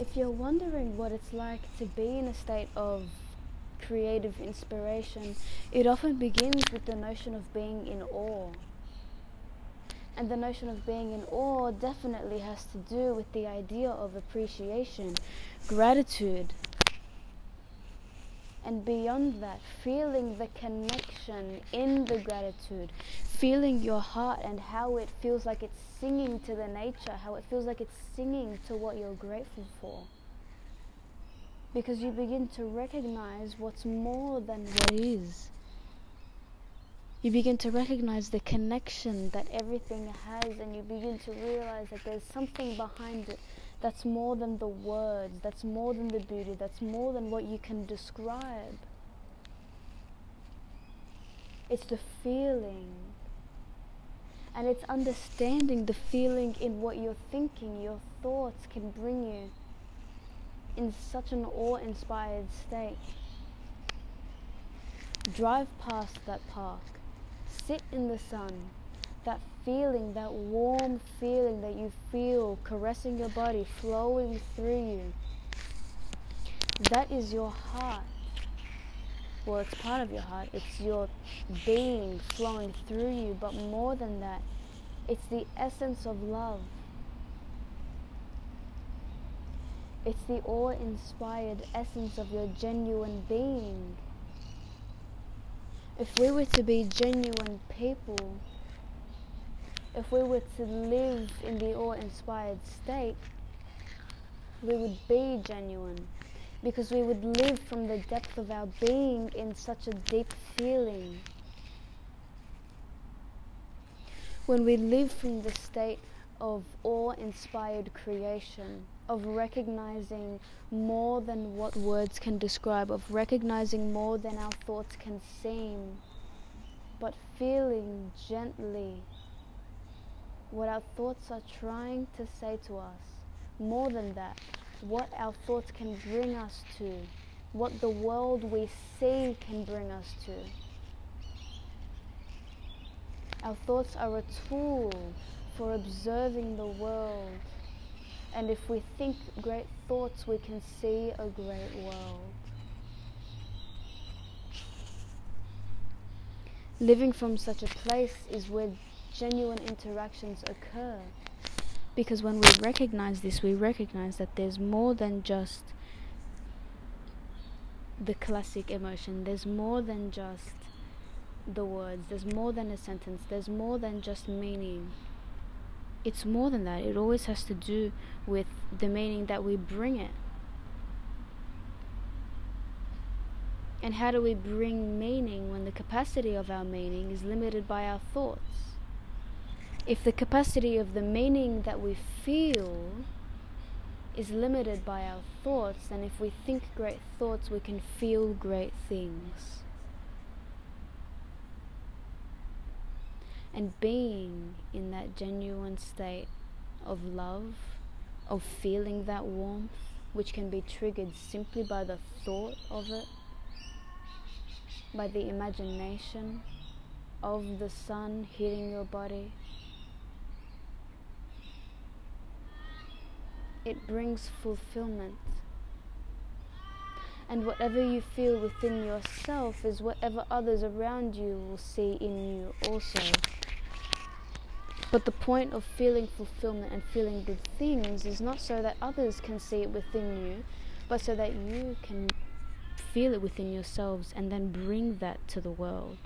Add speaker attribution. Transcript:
Speaker 1: If you're wondering what it's like to be in a state of creative inspiration, it often begins with the notion of being in awe. And the notion of being in awe definitely has to do with the idea of appreciation, gratitude, and beyond that, feeling the connection in the gratitude, feeling your heart and how it feels like it's singing to the nature, how it feels like it's singing to what you're grateful for. Because you begin to recognize what's more than what is. You begin to recognize the connection that everything has, and you begin to realize that there's something behind it that's more than the words, that's more than the beauty, that's more than what you can describe. It's the feeling. And it's understanding the feeling in what you're thinking, your thoughts can bring you in such an awe inspired state. Drive past that park, sit in the sun, that feeling, that warm feeling that you feel caressing your body, flowing through you. That is your heart. Well, it's part of your heart. It's your being flowing through you. But more than that, it's the essence of love. It's the awe inspired essence of your genuine being. If we were to be genuine people, if we were to live in the awe inspired state, we would be genuine because we would live from the depth of our being in such a deep feeling. When we live from the state of awe inspired creation, of recognizing more than what words can describe, of recognizing more than our thoughts can seem, but feeling gently what our thoughts are trying to say to us. More than that, what our thoughts can bring us to, what the world we see can bring us to. Our thoughts are a tool for observing the world. And if we think great thoughts, we can see a great world. Living from such a place is where genuine interactions occur. Because when we recognize this, we recognize that there's more than just the classic emotion, there's more than just the words, there's more than a sentence, there's more than just meaning. It's more than that, it always has to do with the meaning that we bring it. And how do we bring meaning when the capacity of our meaning is limited by our thoughts? If the capacity of the meaning that we feel is limited by our thoughts, then if we think great thoughts, we can feel great things. And being in that genuine state of love, of feeling that warmth, which can be triggered simply by the thought of it, by the imagination of the sun hitting your body it brings fulfillment. And whatever you feel within yourself is whatever others around you will see in you also. But the point of feeling fulfillment and feeling good things is not so that others can see it within you, but so that you can feel it within yourselves and then bring that to the world.